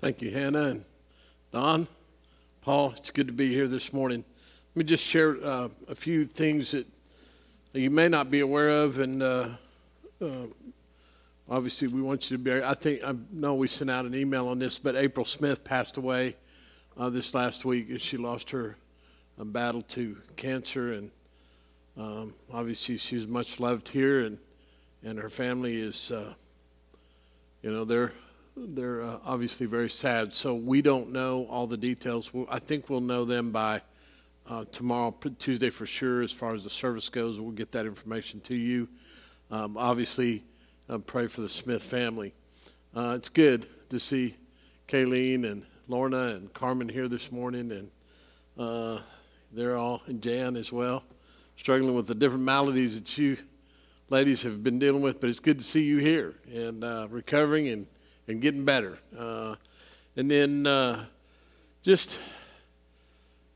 Thank you, Hannah and Don, Paul. It's good to be here this morning. Let me just share uh, a few things that you may not be aware of, and uh, uh, obviously we want you to be. I think I know we sent out an email on this, but April Smith passed away uh, this last week, and she lost her uh, battle to cancer, and um, obviously she's much loved here, and and her family is, uh, you know, they're they're uh, obviously very sad. So we don't know all the details. We'll, I think we'll know them by uh, tomorrow, Tuesday for sure, as far as the service goes. We'll get that information to you. Um, obviously, uh, pray for the Smith family. Uh, it's good to see Kayleen and Lorna and Carmen here this morning, and uh, they're all, and Jan as well, struggling with the different maladies that you ladies have been dealing with. But it's good to see you here and uh, recovering and and getting better. Uh, and then uh, just,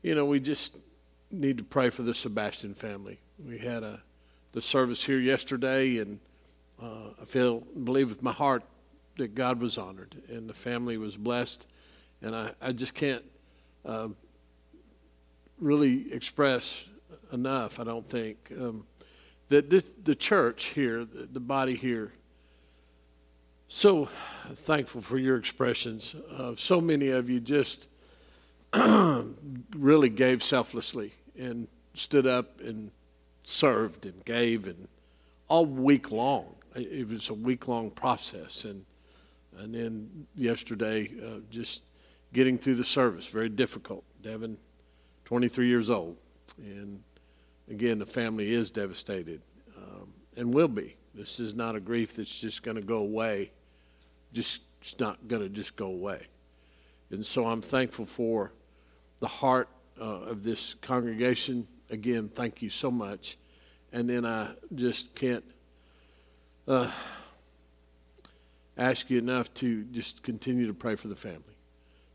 you know, we just need to pray for the Sebastian family. We had a the service here yesterday, and uh, I feel believe with my heart that God was honored and the family was blessed. And I, I just can't um, really express enough, I don't think, um, that this, the church here, the, the body here, so thankful for your expressions. Uh, so many of you just really gave selflessly and stood up and served and gave and all week long. It was a week long process and and then yesterday uh, just getting through the service very difficult. Devin, 23 years old, and again the family is devastated um, and will be. This is not a grief that's just going to go away. Just it's not going to just go away. And so I'm thankful for the heart uh, of this congregation. Again, thank you so much. And then I just can't uh, ask you enough to just continue to pray for the family.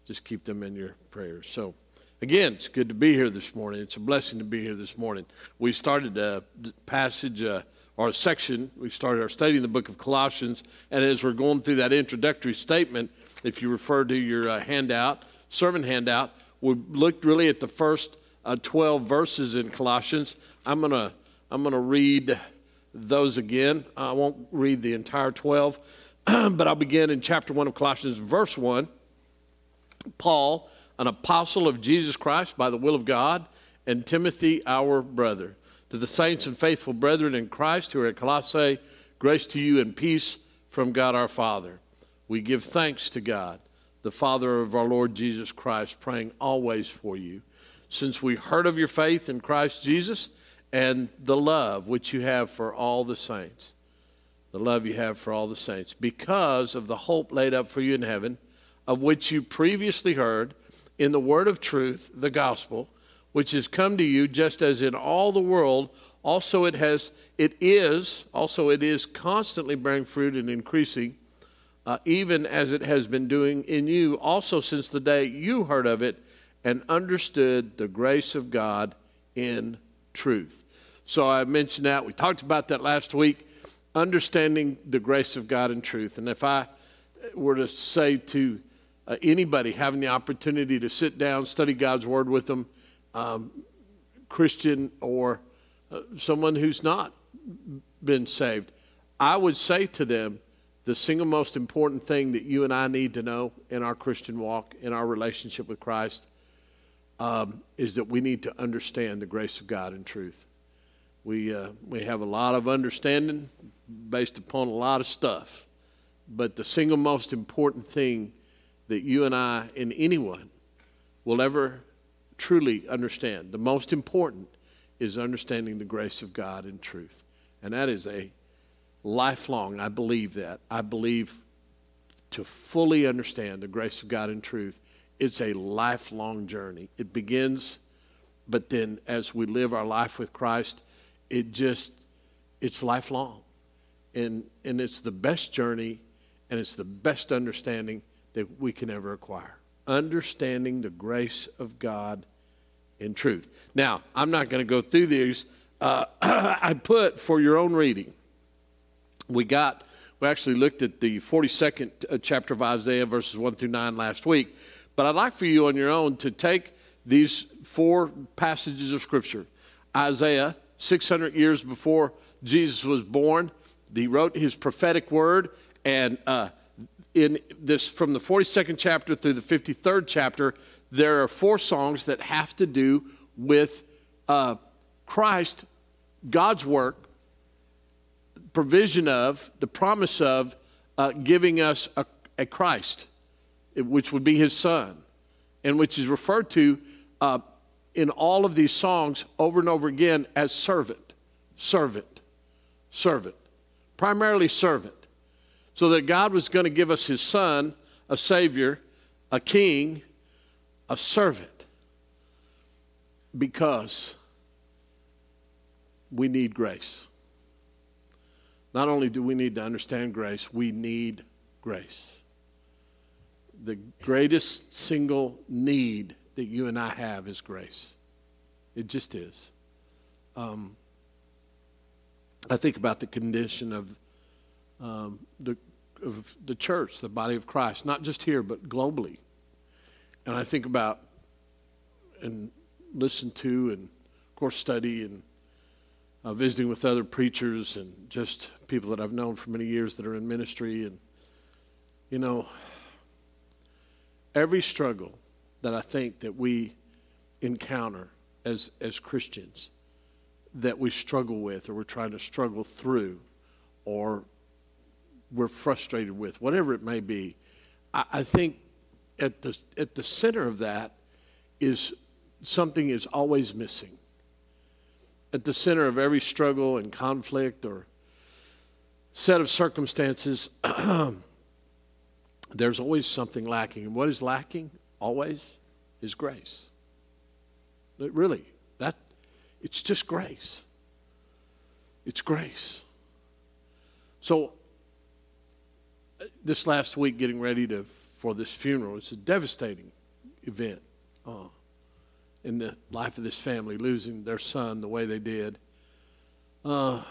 Just keep them in your prayers. So, again, it's good to be here this morning. It's a blessing to be here this morning. We started a passage. Uh, our section, we started our study in the book of Colossians, and as we're going through that introductory statement, if you refer to your uh, handout, sermon handout, we looked really at the first uh, 12 verses in Colossians. I'm going to I'm to read those again. I won't read the entire 12, but I'll begin in chapter 1 of Colossians, verse 1. Paul, an apostle of Jesus Christ by the will of God, and Timothy, our brother to the saints and faithful brethren in Christ who are at Colossae, grace to you and peace from God our Father. We give thanks to God, the Father of our Lord Jesus Christ, praying always for you, since we heard of your faith in Christ Jesus and the love which you have for all the saints. The love you have for all the saints, because of the hope laid up for you in heaven, of which you previously heard in the word of truth, the gospel which has come to you just as in all the world. Also it has it is also it is constantly bearing fruit and increasing uh, even as it has been doing in you also since the day you heard of it and understood the grace of god in truth. So i mentioned that. We talked about that last week understanding the grace of god in truth. And if i were to say to uh, anybody having the opportunity to sit down study god's word with them um, Christian or uh, someone who's not been saved, I would say to them, the single most important thing that you and I need to know in our Christian walk, in our relationship with Christ, um, is that we need to understand the grace of God in truth. We, uh, we have a lot of understanding based upon a lot of stuff, but the single most important thing that you and I and anyone will ever truly understand. The most important is understanding the grace of God in truth. And that is a lifelong, I believe that. I believe to fully understand the grace of God in truth, it's a lifelong journey. It begins, but then as we live our life with Christ, it just, it's lifelong. And, and it's the best journey and it's the best understanding that we can ever acquire. Understanding the grace of God in truth. Now, I'm not going to go through these. Uh, I put for your own reading. We got We actually looked at the 42nd uh, chapter of Isaiah, verses 1 through 9 last week. But I'd like for you on your own to take these four passages of Scripture Isaiah, 600 years before Jesus was born, he wrote his prophetic word, and uh, in this from the 42nd chapter through the 53rd chapter, there are four songs that have to do with uh, Christ, God's work, provision of, the promise of uh, giving us a, a, Christ, which would be his son, and which is referred to uh, in all of these songs over and over again as servant, servant, servant, primarily servant. So that God was going to give us his son, a savior, a king, a servant, because we need grace. Not only do we need to understand grace, we need grace. The greatest single need that you and I have is grace. It just is. Um, I think about the condition of um, the of the church, the body of Christ, not just here but globally. And I think about and listen to and of course study and uh, visiting with other preachers and just people that I've known for many years that are in ministry. And, you know, every struggle that I think that we encounter as, as Christians that we struggle with or we're trying to struggle through or we're frustrated with, whatever it may be, I, I think at the, at the center of that is something is always missing at the center of every struggle and conflict or set of circumstances, there's always something lacking. And what is lacking always is grace. Really, that it's just grace. It's grace. So this last week, getting ready to for this funeral, it's a devastating event. Uh, in the life of this family, losing their son the way they did. Uh,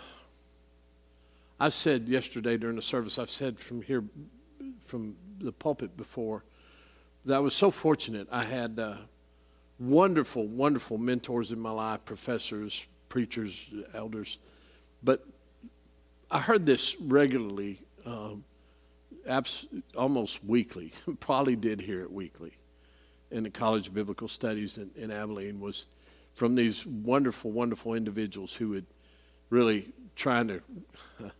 I said yesterday during the service, I've said from here, from the pulpit before, that I was so fortunate. I had uh, wonderful, wonderful mentors in my life professors, preachers, elders. But I heard this regularly, uh, abs- almost weekly, probably did hear it weekly in the College of Biblical Studies in, in Abilene was from these wonderful, wonderful individuals who would really trying to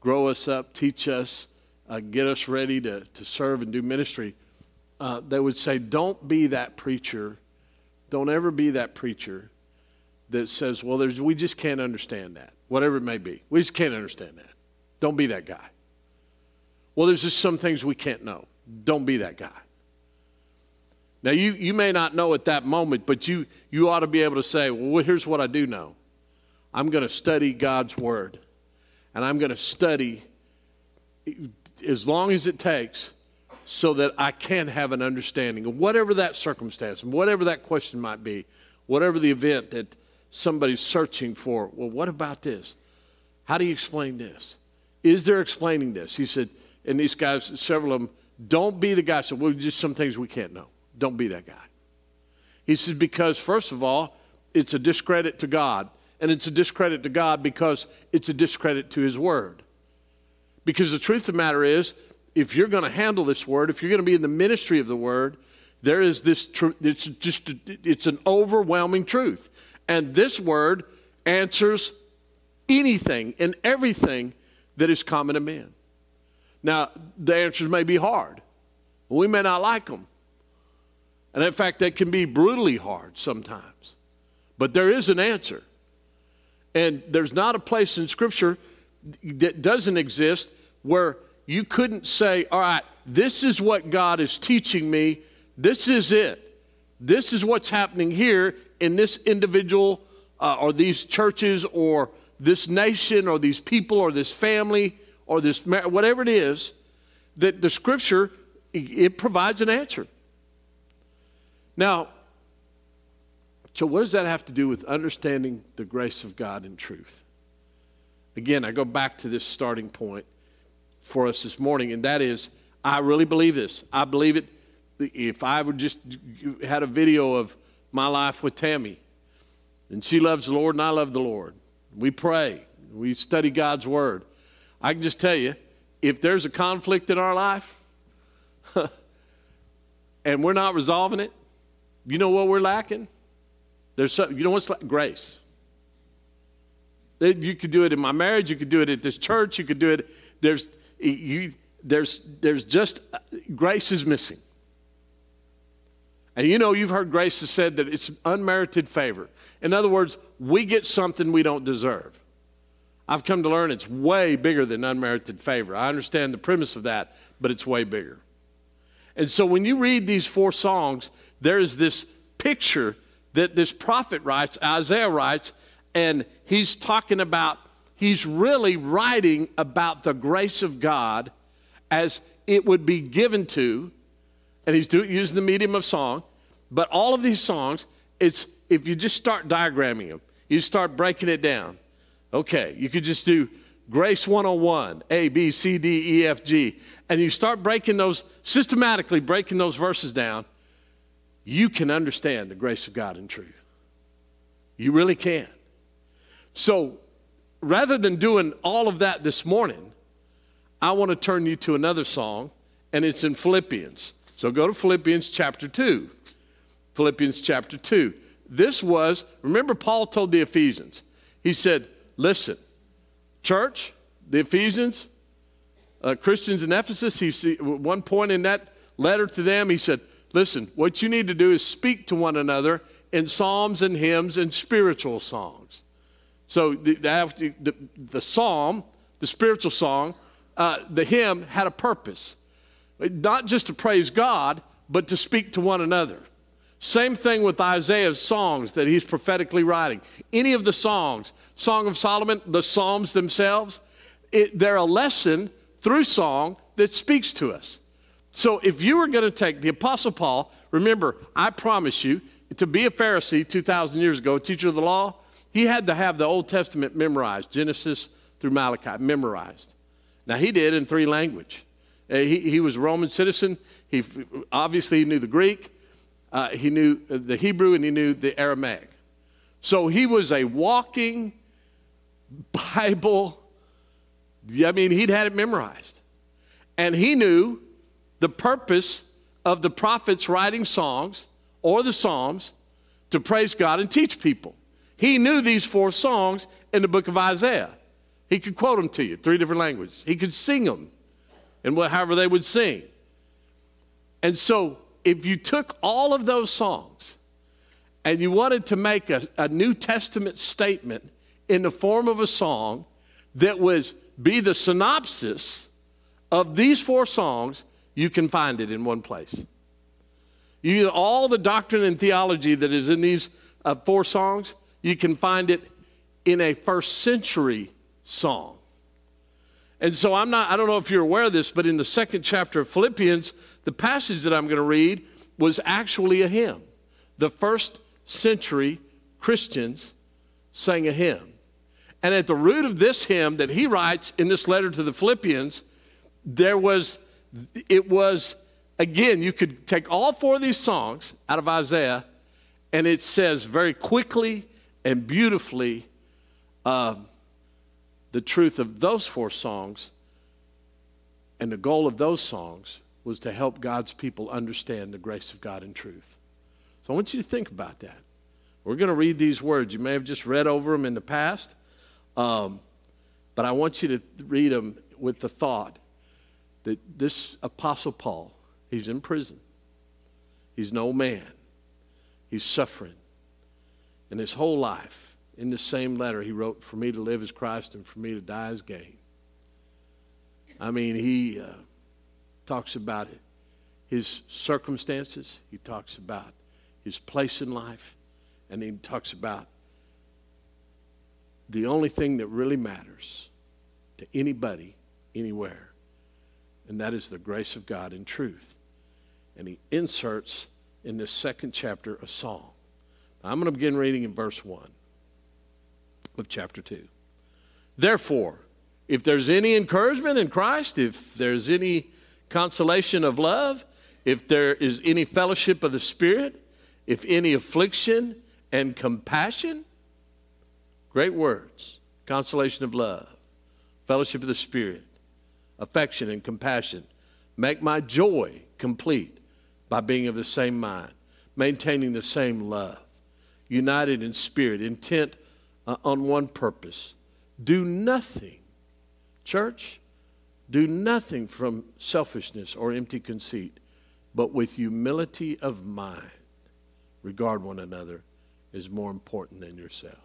grow us up, teach us, uh, get us ready to, to serve and do ministry. Uh, they would say, Don't be that preacher. Don't ever be that preacher that says, Well, we just can't understand that, whatever it may be. We just can't understand that. Don't be that guy. Well, there's just some things we can't know. Don't be that guy. Now, you, you may not know at that moment, but you, you ought to be able to say, well, here's what I do know. I'm going to study God's Word, and I'm going to study as long as it takes so that I can have an understanding of whatever that circumstance, whatever that question might be, whatever the event that somebody's searching for. Well, what about this? How do you explain this? Is there explaining this? He said, and these guys, several of them, don't be the guy. So, well, just some things we can't know. Don't be that guy. He says, because first of all, it's a discredit to God. And it's a discredit to God because it's a discredit to His Word. Because the truth of the matter is, if you're going to handle this Word, if you're going to be in the ministry of the Word, there is this truth, it's just, it's an overwhelming truth. And this Word answers anything and everything that is common to men. Now, the answers may be hard. We may not like them. And in fact, that can be brutally hard sometimes. But there is an answer. And there's not a place in Scripture that doesn't exist where you couldn't say, all right, this is what God is teaching me. This is it. This is what's happening here in this individual uh, or these churches or this nation or these people or this family or this, whatever it is, that the Scripture, it provides an answer. Now, so what does that have to do with understanding the grace of God and truth? Again, I go back to this starting point. for us this morning, and that is I really believe this. I believe it. If I would just had a video of my life with Tammy, and she loves the Lord, and I love the Lord. We pray, we study God's Word. I can just tell you, if there's a conflict in our life and we're not resolving it, you know what we're lacking? There's some, you know what's like? Grace. You could do it in my marriage. You could do it at this church. You could do it. There's, you, there's, there's just, uh, grace is missing. And you know, you've heard grace has said that it's unmerited favor. In other words, we get something we don't deserve. I've come to learn it's way bigger than unmerited favor. I understand the premise of that, but it's way bigger. And so when you read these four songs, there is this picture that this prophet writes, Isaiah writes, and he's talking about, he's really writing about the grace of God as it would be given to, and he's do, using the medium of song, but all of these songs, it's if you just start diagramming them, you start breaking it down. Okay, you could just do Grace 101, A, B, C, D, E, F, G, and you start breaking those, systematically breaking those verses down, you can understand the grace of God in truth. You really can. So rather than doing all of that this morning, I want to turn you to another song, and it's in Philippians. So go to Philippians chapter 2. Philippians chapter 2. This was, remember, Paul told the Ephesians, he said, Listen, church, the Ephesians, uh, Christians in Ephesus, he, at one point in that letter to them, he said, Listen, what you need to do is speak to one another in psalms and hymns and spiritual songs. So the, the, the, the psalm, the spiritual song, uh, the hymn had a purpose. Not just to praise God, but to speak to one another. Same thing with Isaiah's songs that he's prophetically writing. Any of the songs, Song of Solomon, the Psalms themselves, it, they're a lesson through song that speaks to us. So if you were going to take the Apostle Paul, remember, I promise you, to be a Pharisee 2,000 years ago, teacher of the law, he had to have the Old Testament memorized, Genesis through Malachi, memorized. Now, he did in three language. Uh, he, he was a Roman citizen. He, obviously, he knew the Greek. Uh, he knew the Hebrew and he knew the Aramaic. So he was a walking Bible. I mean, he'd had it memorized. And he knew the purpose of the prophets writing songs or the Psalms to praise God and teach people. He knew these four songs in the book of Isaiah. He could quote them to you, three different languages. He could sing them and however they would sing. And so if you took all of those songs and you wanted to make a, a New Testament statement in the form of a song that was be the synopsis of these four songs, you can find it in one place. You, all the doctrine and theology that is in these uh, four songs, you can find it in a first century song. And so I'm not, I don't know if you're aware of this, but in the second chapter of Philippians, the passage that I'm going to read was actually a hymn. The first century Christians sang a hymn. And at the root of this hymn that he writes in this letter to the Philippians, there was, it was, again, you could take all four of these songs out of Isaiah, and it says very quickly and beautifully, uh, the truth of those four songs and the goal of those songs was to help God's people understand the grace of God in truth. So I want you to think about that. We're going to read these words. You may have just read over them in the past, um, but I want you to read them with the thought that this Apostle Paul, he's in prison, he's no man, he's suffering. And his whole life, in the same letter, he wrote, For me to live as Christ and for me to die as gain. I mean, he uh, talks about it. his circumstances, he talks about his place in life, and then he talks about the only thing that really matters to anybody, anywhere, and that is the grace of God in truth. And he inserts in this second chapter a song. I'm going to begin reading in verse 1 of chapter 2. Therefore, if there's any encouragement in Christ, if there's any consolation of love, if there is any fellowship of the Spirit, if any affliction and compassion, great words consolation of love, fellowship of the Spirit, affection and compassion. Make my joy complete by being of the same mind, maintaining the same love, united in spirit, intent uh, on one purpose. Do nothing, church, do nothing from selfishness or empty conceit, but with humility of mind, regard one another as more important than yourself.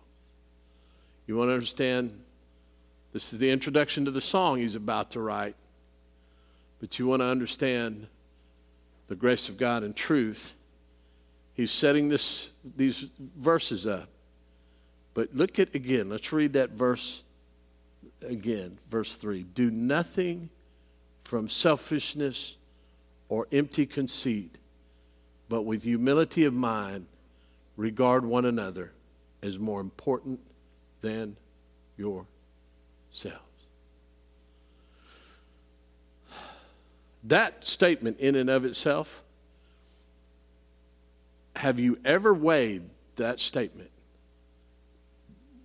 You want to understand? This is the introduction to the song he's about to write. But you want to understand the grace of God and truth. He's setting this, these verses up. But look at again, let's read that verse again, verse 3. Do nothing from selfishness or empty conceit, but with humility of mind, regard one another as more important than yourselves. That statement, in and of itself, have you ever weighed that statement?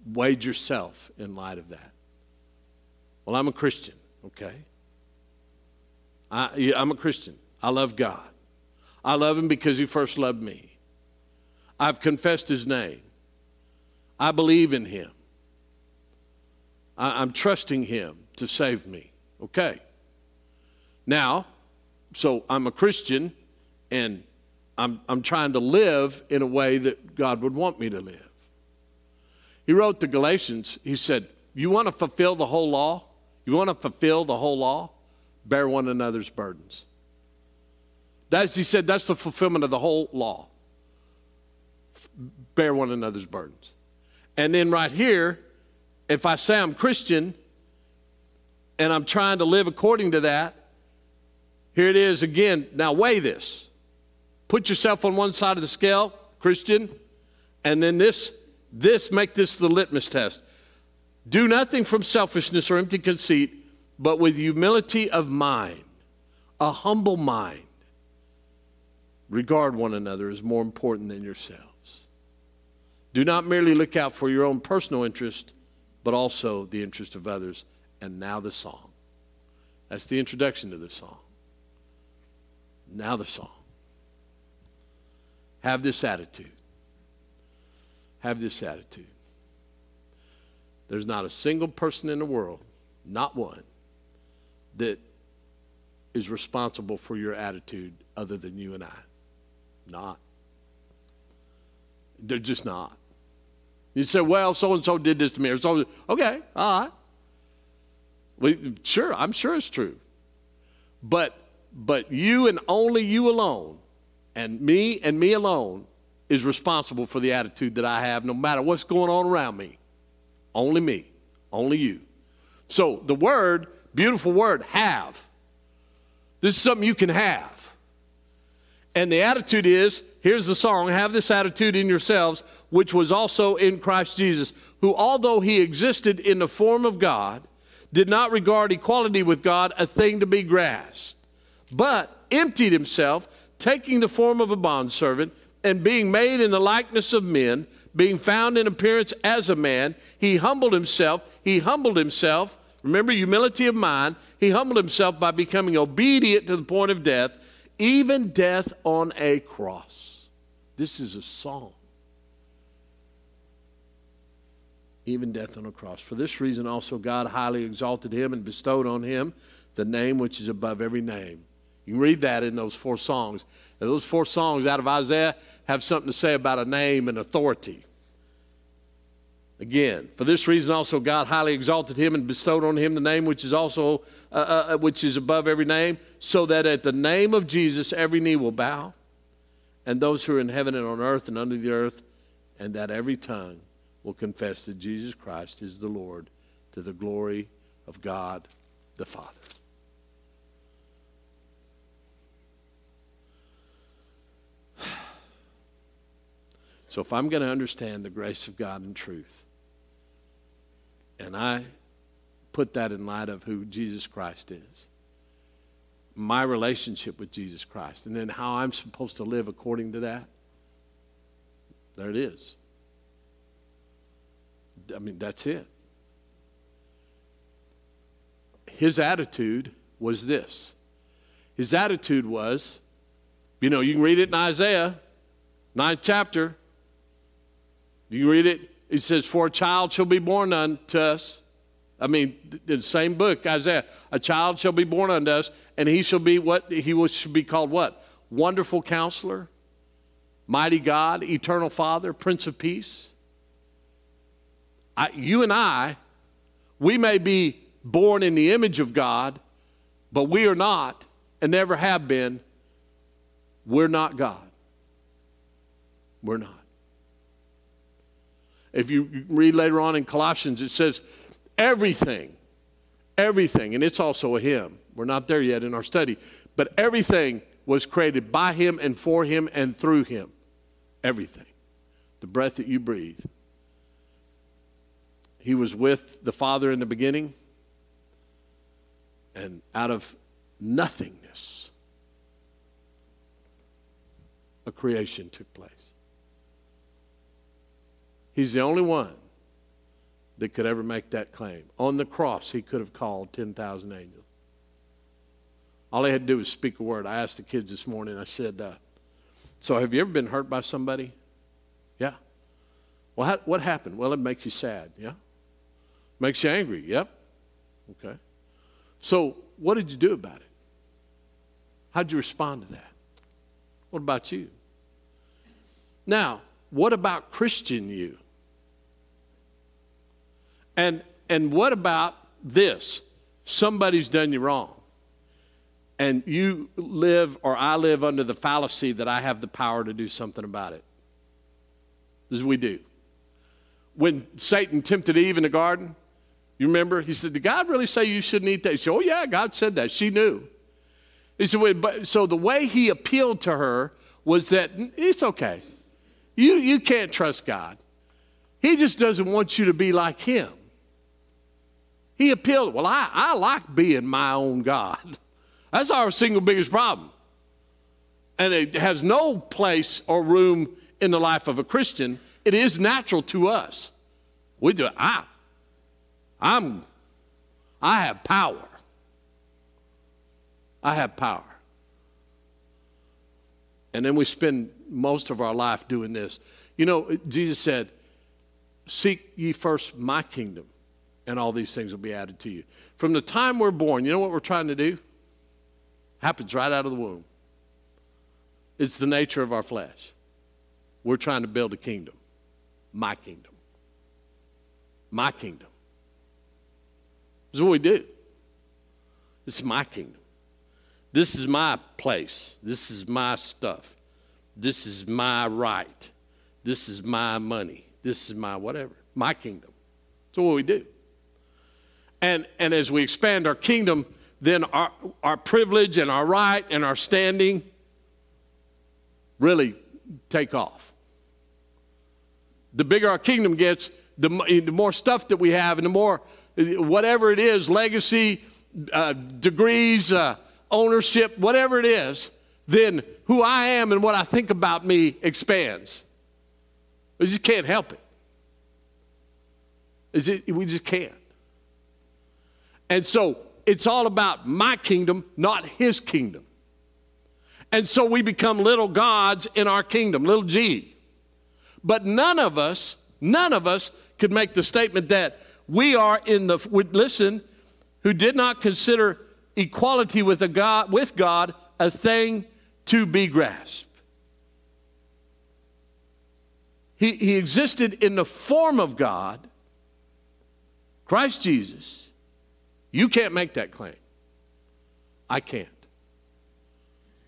Weighed yourself in light of that? Well, I'm a Christian, okay? I, am a Christian. I love God. I love Him because He first loved me. I've confessed His name. I believe in Him. I, I'm trusting Him to save me. Okay. Now, so I'm a Christian and I'm, I'm trying to live in a way that God would want me to live. He wrote to Galatians, he said, You want to fulfill the whole law? You want to fulfill the whole law? Bear one another's burdens. That's, he said, that's the fulfillment of the whole law. Bear one another's burdens. And then right here, if I say I'm Christian and I'm trying to live according to that, here it is again. Now weigh this. Put yourself on one side of the scale, Christian, and then this, this, make this the litmus test. Do nothing from selfishness or empty conceit, but with humility of mind, a humble mind. Regard one another as more important than yourselves. Do not merely look out for your own personal interest, but also the interest of others. And now the song. That's the introduction to the song. Now the song. Have this attitude. Have this attitude. There's not a single person in the world, not one, that is responsible for your attitude other than you and I. Not. They're just not. You say, well, so and so did this to me. Or so, okay, all right. Well, sure, I'm sure it's true. But but you and only you alone, and me and me alone, is responsible for the attitude that I have no matter what's going on around me. Only me, only you. So the word, beautiful word, have. This is something you can have. And the attitude is here's the song have this attitude in yourselves, which was also in Christ Jesus, who, although he existed in the form of God, did not regard equality with God a thing to be grasped but emptied himself, taking the form of a bondservant, and being made in the likeness of men, being found in appearance as a man, he humbled himself. He humbled himself. Remember, humility of mind. He humbled himself by becoming obedient to the point of death, even death on a cross. This is a song. Even death on a cross. For this reason, also, God highly exalted him and bestowed on him the name which is above every name you read that in those four songs. Those four songs out of Isaiah have something to say about a name and authority. Again, for this reason also God highly exalted him and bestowed on him the name which is also uh, uh, uh, which is above every name, so that at the name of Jesus every knee will bow, and those who are in heaven and on earth and under the earth, and that every tongue will confess that Jesus Christ is the Lord to the glory of God the Father. So if I'm going to understand the grace of God and truth, and I put that in light of who Jesus Christ is. My relationship with Jesus Christ, and then how I'm supposed to live according to that. There it is. I mean, that's it. His attitude was this. His attitude was, you know, you can read it in Isaiah, ninth chapter. Do you read it. It says, For a child shall be born unto us. I mean, the same book, Isaiah. A child shall be born unto us, and he shall be what? He will, should be called what? Wonderful counselor, mighty God, eternal Father, Prince of Peace. I, you and I, we may be born in the image of God, but we are not and never have been. We're not God. We're not. If you read later on in Colossians, it says, everything, everything, and it's also a hymn. We're not there yet in our study, but everything was created by Him and for Him and through Him. Everything. The breath that you breathe. He was with the Father in the beginning, and out of nothingness, a creation took place. He's the only one that could ever make that claim. On the cross, he could have called 10,000 angels. All he had to do was speak a word. I asked the kids this morning, I said, uh, So have you ever been hurt by somebody? Yeah. Well, how, what happened? Well, it makes you sad. Yeah. Makes you angry. Yep. Okay. So what did you do about it? How'd you respond to that? What about you? Now, what about Christian you? And, and what about this? Somebody's done you wrong. And you live, or I live, under the fallacy that I have the power to do something about it. This As we do. When Satan tempted Eve in the garden, you remember? He said, Did God really say you shouldn't eat that? She said, Oh, yeah, God said that. She knew. He said, Wait, but, So the way he appealed to her was that it's okay. You, you can't trust God. He just doesn't want you to be like him. He appealed, well, I, I like being my own God. That's our single biggest problem. And it has no place or room in the life of a Christian. It is natural to us. We do it. I, I'm, I have power. I have power. And then we spend most of our life doing this. You know, Jesus said, Seek ye first my kingdom, and all these things will be added to you. From the time we're born, you know what we're trying to do? Happens right out of the womb. It's the nature of our flesh. We're trying to build a kingdom, my kingdom. My kingdom. This is what we do. This is my kingdom. This is my place. This is my stuff. This is my right. This is my money. This is my whatever. My kingdom. That's what we do. And, and as we expand our kingdom, then our, our privilege and our right and our standing really take off. The bigger our kingdom gets, the, the more stuff that we have, and the more, whatever it is, legacy, uh, degrees, uh, ownership, whatever it is, then who I am and what I think about me expands. We just can't help it. Is it we just can't. And so it's all about my kingdom, not his kingdom. And so we become little gods in our kingdom, little g. But none of us, none of us could make the statement that we are in the, listen, who did not consider equality with, a God, with God a thing to be grasped. He, he existed in the form of God, Christ Jesus. You can't make that claim. I can't.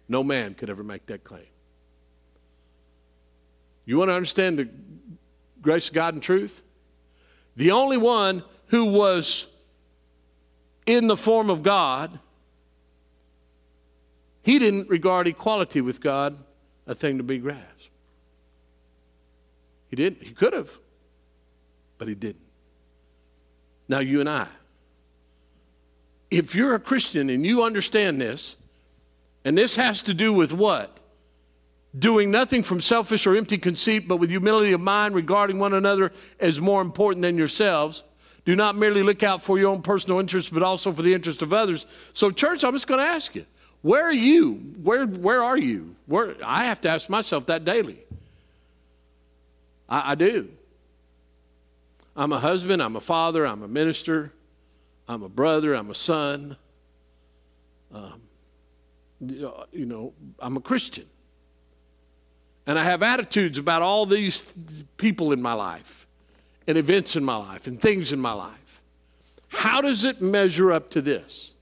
No man could ever make that claim. You want to understand the grace of God and truth? The only one who was in the form of God, he didn't regard equality with God a thing to be grasped. He didn't. He could have, but he didn't. Now, you and I, if you're a Christian and you understand this, and this has to do with what? Doing nothing from selfish or empty conceit, but with humility of mind, regarding one another as more important than yourselves. Do not merely look out for your own personal interests, but also for the interest of others. So, church, I'm just going to ask you, where are you? Where, where are you? Where, I have to ask myself that daily. I, I do. I'm a husband, I'm a father, I'm a minister, I'm a brother, I'm a son. Um, you know, I'm a Christian. And I have attitudes about all these people in my life, and events in my life, and things in my life. How does it measure up to this?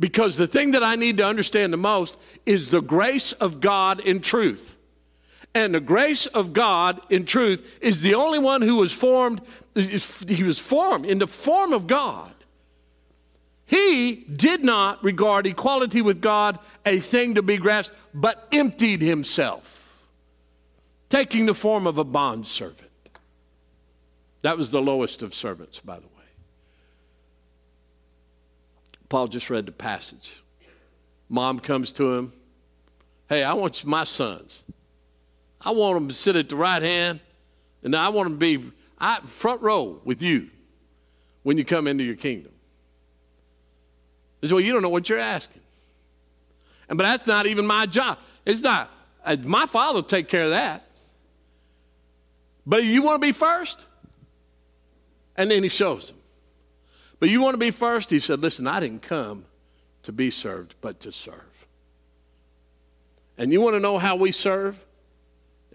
Because the thing that I need to understand the most is the grace of God in truth. And the grace of God in truth is the only one who was formed, he was formed in the form of God. He did not regard equality with God a thing to be grasped, but emptied himself, taking the form of a bondservant. That was the lowest of servants, by the way. Paul just read the passage. Mom comes to him. Hey, I want my sons. I want them to sit at the right hand, and I want them to be front row with you when you come into your kingdom. He said, Well, you don't know what you're asking. And, but that's not even my job. It's not. Uh, my father will take care of that. But you want to be first? And then he shows them. But you want to be first? He said, Listen, I didn't come to be served, but to serve. And you want to know how we serve?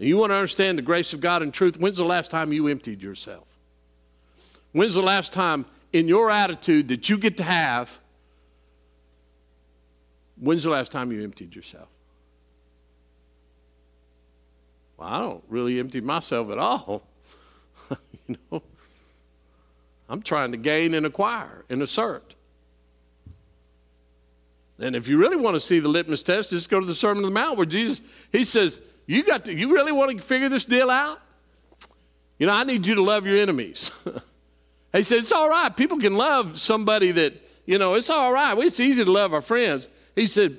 You want to understand the grace of God and truth? When's the last time you emptied yourself? When's the last time in your attitude that you get to have When's the last time you emptied yourself? Well, I don't really empty myself at all. you know, I'm trying to gain and acquire and assert. And if you really want to see the litmus test, just go to the Sermon on the Mount where Jesus, he says, you got to, you really want to figure this deal out? You know, I need you to love your enemies. he said, it's all right. People can love somebody that, you know, it's all right. It's easy to love our friends. He said,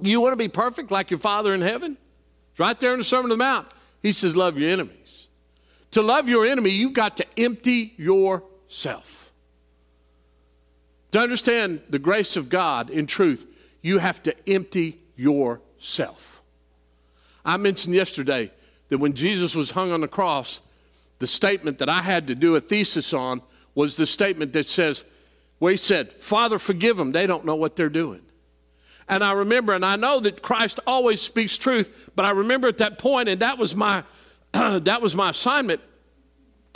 You want to be perfect like your Father in heaven? It's right there in the Sermon on the Mount. He says, Love your enemies. To love your enemy, you've got to empty yourself. To understand the grace of God in truth, you have to empty yourself. I mentioned yesterday that when Jesus was hung on the cross, the statement that I had to do a thesis on was the statement that says, where he said, Father, forgive them. They don't know what they're doing. And I remember, and I know that Christ always speaks truth, but I remember at that point, and that was my that was my assignment.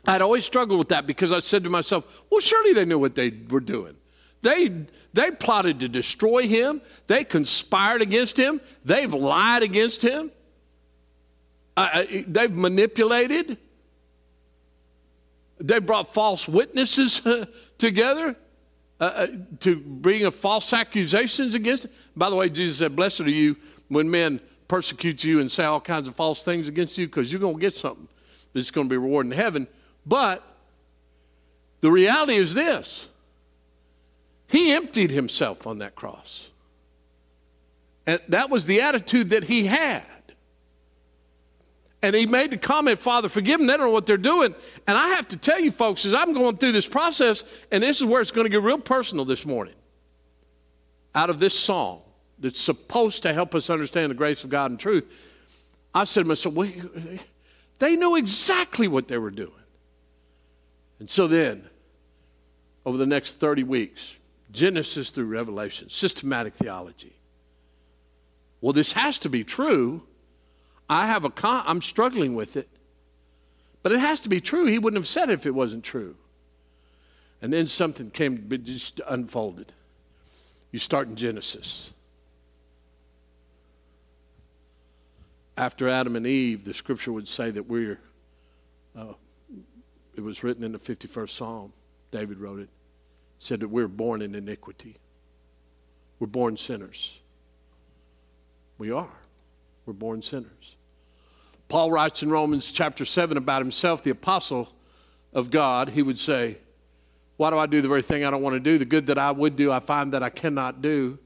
I'd always struggled with that because I said to myself, well, surely they knew what they were doing. They they plotted to destroy him, they conspired against him, they've lied against him, uh, they've manipulated, they brought false witnesses together. Uh, uh, to bring false accusations against him. By the way, Jesus said, Blessed are you when men persecute you and say all kinds of false things against you because you're going to get something that's going to be rewarded in heaven. But the reality is this He emptied himself on that cross. And that was the attitude that he had. And he made the comment, Father, forgive them. They don't know what they're doing. And I have to tell you, folks, as I'm going through this process, and this is where it's going to get real personal this morning, out of this song that's supposed to help us understand the grace of God and truth, I said to myself, well, they knew exactly what they were doing. And so then, over the next 30 weeks, Genesis through Revelation, systematic theology. Well, this has to be true I have a con- I'm struggling with it. But it has to be true. He wouldn't have said it if it wasn't true. And then something came, just unfolded. You start in Genesis. After Adam and Eve, the scripture would say that we're, uh, it was written in the 51st Psalm, David wrote it, said that we're born in iniquity. We're born sinners. We are. We're born sinners. Paul writes in Romans chapter 7 about himself, the apostle of God. He would say, Why do I do the very thing I don't want to do? The good that I would do, I find that I cannot do.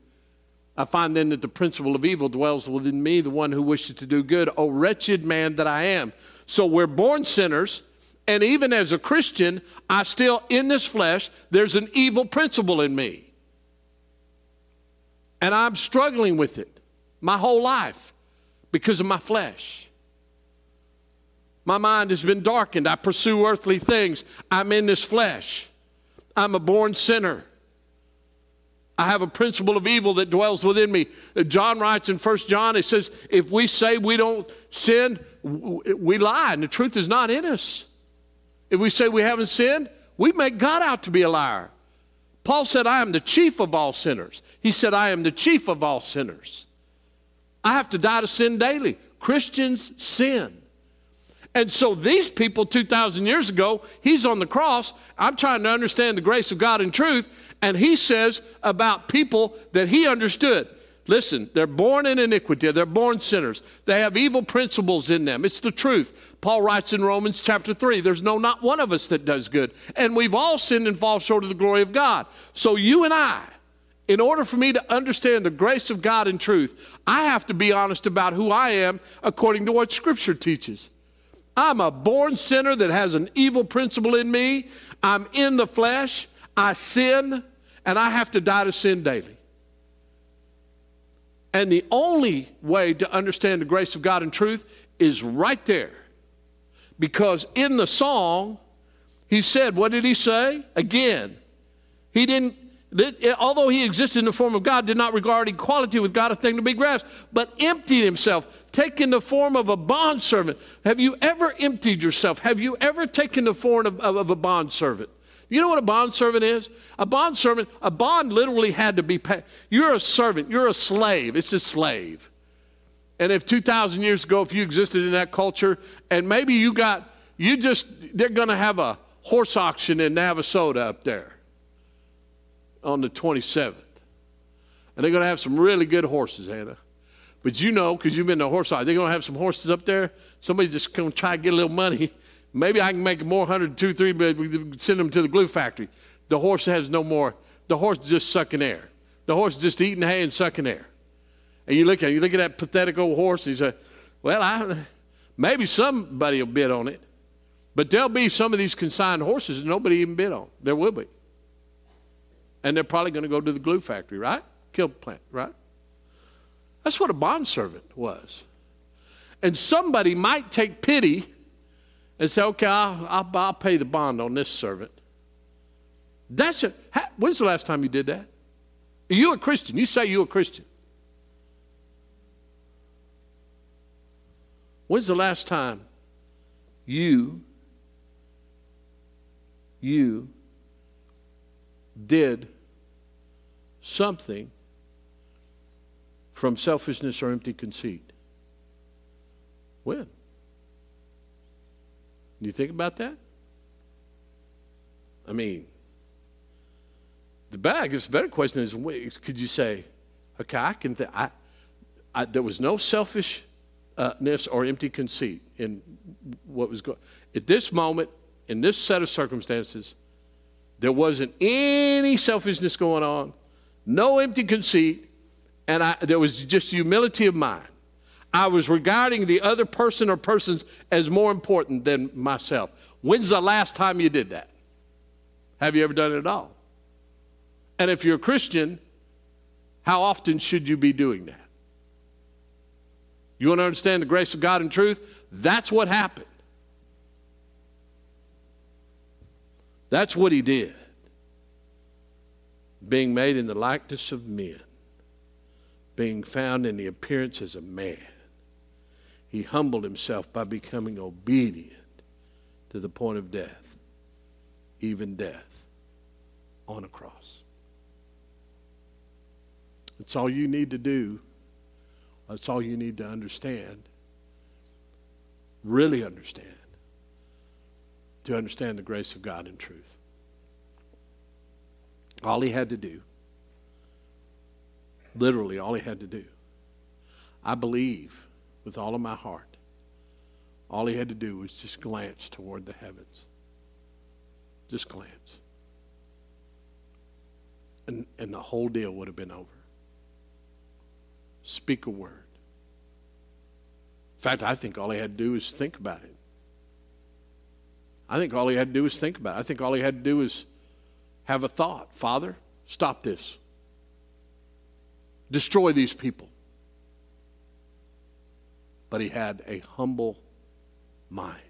I find then that the principle of evil dwells within me, the one who wishes to do good. Oh, wretched man that I am. So we're born sinners, and even as a Christian, I still, in this flesh, there's an evil principle in me. And I'm struggling with it my whole life because of my flesh. My mind has been darkened. I pursue earthly things. I'm in this flesh. I'm a born sinner. I have a principle of evil that dwells within me. John writes in 1 John, it says, if we say we don't sin, we lie, and the truth is not in us. If we say we haven't sinned, we make God out to be a liar. Paul said, I am the chief of all sinners. He said, I am the chief of all sinners. I have to die to sin daily. Christians sin. And so these people 2,000 years ago, he's on the cross. I'm trying to understand the grace of God and truth. And he says about people that he understood. Listen, they're born in iniquity. They're born sinners. They have evil principles in them. It's the truth. Paul writes in Romans chapter 3 there's no, not one of us that does good. And we've all sinned and fall short of the glory of God. So you and I, in order for me to understand the grace of God and truth, I have to be honest about who I am according to what Scripture teaches. I'm a born sinner that has an evil principle in me. I'm in the flesh. I sin, and I have to die to sin daily. And the only way to understand the grace of God and truth is right there. Because in the song, he said, What did he say? Again, he didn't Eh, although he existed in the form of God, did not regard equality with God a thing to be grasped, but emptied himself, taking the form of a bondservant. Have you ever emptied yourself? Have you ever taken the form of, of, of a bondservant? You know what a bondservant is? A bondservant, a bond literally had to be paid. You're a servant, you're a slave. It's a slave. And if 2,000 years ago, if you existed in that culture, and maybe you got, you just, they're going to have a horse auction in Navasota up there on the 27th. And they're going to have some really good horses, Hannah. But you know, because you've been to horse side, they're going to have some horses up there. Somebody just going to try to get a little money. Maybe I can make more, 102, 3, but we send them to the glue factory. The horse has no more. The horse is just sucking air. The horse is just eating hay and sucking air. And you look at you look at that pathetic old horse. And you say, "Well, I, maybe somebody will bid on it, but there'll be some of these consigned horses that nobody even bid on. There will be and they're probably going to go to the glue factory, right? Kill plant, right? That's what a bondservant was. And somebody might take pity and say, okay, I'll, I'll, I'll pay the bond on this servant. That's it. When's the last time you did that? You a Christian? You say you're a Christian. When's the last time you, you did something from selfishness or empty conceit? When? You think about that? I mean, the bag is the better question is could you say, okay, I can, th- I, I, there was no selfishness or empty conceit in what was going At this moment, in this set of circumstances, there wasn't any selfishness going on no empty conceit, and I, there was just humility of mind. I was regarding the other person or persons as more important than myself. When's the last time you did that? Have you ever done it at all? And if you're a Christian, how often should you be doing that? You want to understand the grace of God and truth? That's what happened. That's what he did being made in the likeness of men, being found in the appearance as a man, he humbled himself by becoming obedient to the point of death, even death on a cross. That's all you need to do. That's all you need to understand. Really understand. To understand the grace of God in truth. All he had to do, literally, all he had to do, I believe with all of my heart, all he had to do was just glance toward the heavens. Just glance. and, and the whole deal would have been over. Speak a word. In fact, I think all he had to do was think about it. I think all he had to do was think about it. I think all he had to do was have a thought Father, stop this, destroy these people. But he had a humble mind.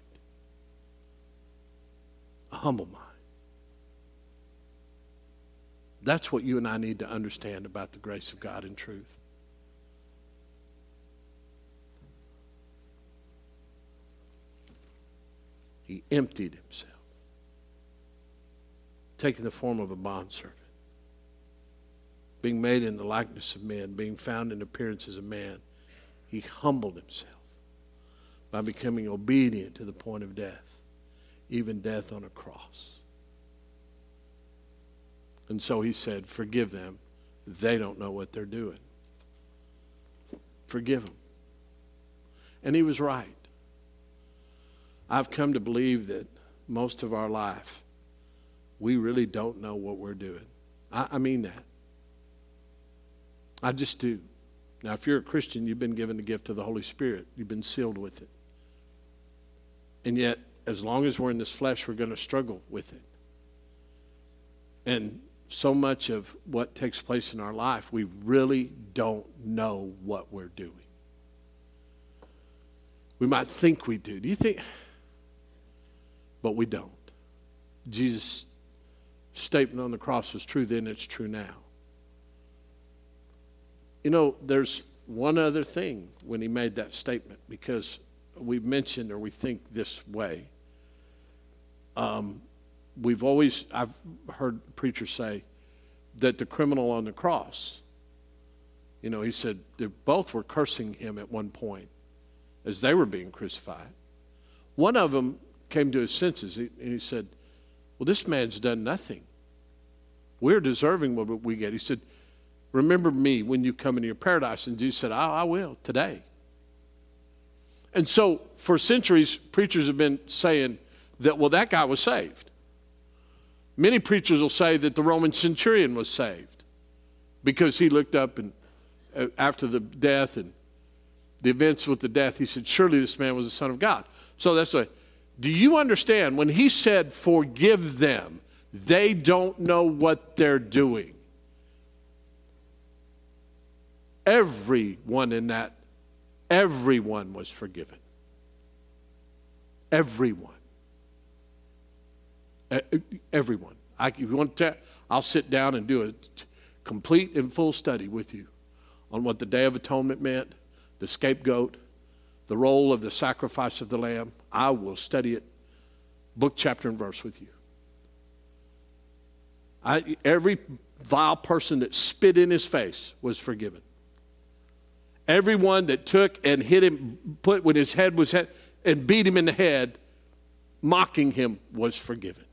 A humble mind. That's what you and I need to understand about the grace of God and truth. He emptied himself, taking the form of a bondservant, being made in the likeness of men, being found in appearance as a man. He humbled himself by becoming obedient to the point of death, even death on a cross. And so he said, Forgive them. They don't know what they're doing. Forgive them. And he was right. I've come to believe that most of our life, we really don't know what we're doing. I, I mean that. I just do. Now, if you're a Christian, you've been given the gift of the Holy Spirit, you've been sealed with it. And yet, as long as we're in this flesh, we're going to struggle with it. And so much of what takes place in our life, we really don't know what we're doing. We might think we do. Do you think? but we don't. Jesus' statement on the cross was true then, it's true now. You know, there's one other thing when he made that statement because we mentioned or we think this way. Um, we've always, I've heard preachers say that the criminal on the cross, you know, he said they both were cursing him at one point as they were being crucified. One of them came to his senses. And he said, Well, this man's done nothing. We're deserving what we get. He said, Remember me when you come into your paradise. And Jesus said, I, I will today. And so, for centuries, preachers have been saying that, well, that guy was saved. Many preachers will say that the Roman centurion was saved because he looked up and uh, after the death and the events with the death, he said, Surely this man was the Son of God. So that's a do you understand when he said, Forgive them, they don't know what they're doing? Everyone in that, everyone was forgiven. Everyone. Everyone. I, if you want to, I'll sit down and do a complete and full study with you on what the Day of Atonement meant, the scapegoat, the role of the sacrifice of the Lamb. I will study it book, chapter, and verse with you. I, every vile person that spit in his face was forgiven. Everyone that took and hit him, put when his head was hit, and beat him in the head, mocking him, was forgiven.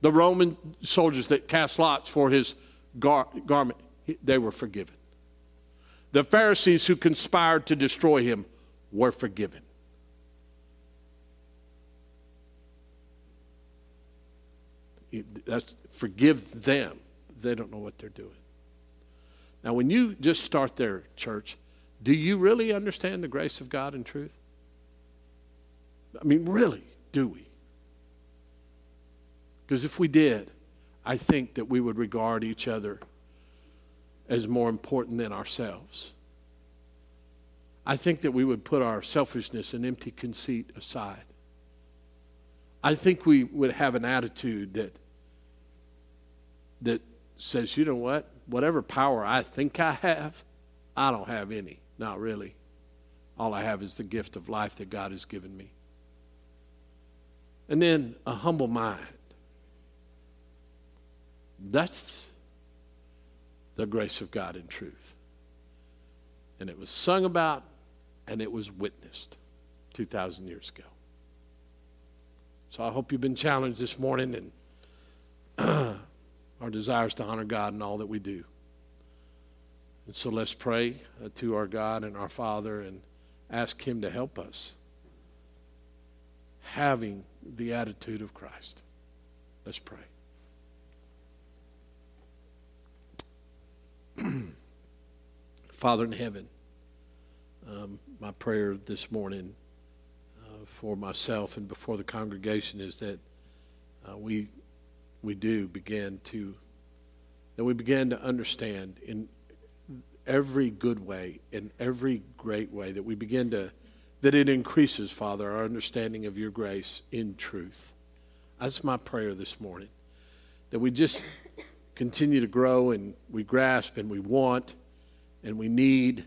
The Roman soldiers that cast lots for his gar- garment, they were forgiven. The Pharisees who conspired to destroy him were forgiven. That's, forgive them. They don't know what they're doing. Now, when you just start there, church, do you really understand the grace of God and truth? I mean, really, do we? Because if we did, I think that we would regard each other as more important than ourselves. I think that we would put our selfishness and empty conceit aside. I think we would have an attitude that that says, you know what? Whatever power I think I have, I don't have any. Not really. All I have is the gift of life that God has given me. And then a humble mind. That's the grace of God in truth. And it was sung about and it was witnessed 2,000 years ago. So I hope you've been challenged this morning, and our desire is to honor God in all that we do. And so let's pray uh, to our God and our Father and ask Him to help us having the attitude of Christ. Let's pray. Father in heaven, um, my prayer this morning uh, for myself and before the congregation is that uh, we we do begin to that we begin to understand in every good way, in every great way, that we begin to that it increases, Father, our understanding of your grace in truth. That's my prayer this morning. That we just continue to grow and we grasp and we want and we need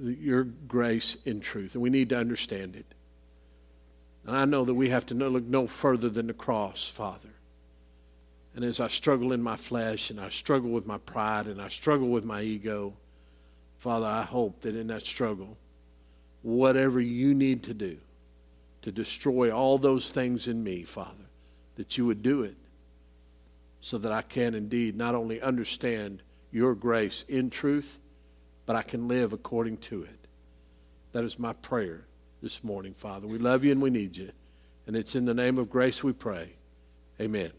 your grace in truth, and we need to understand it. And I know that we have to look no further than the cross, Father. And as I struggle in my flesh and I struggle with my pride and I struggle with my ego, Father, I hope that in that struggle, whatever you need to do to destroy all those things in me, Father, that you would do it so that I can indeed not only understand your grace in truth, but I can live according to it. That is my prayer this morning, Father. We love you and we need you. And it's in the name of grace we pray. Amen.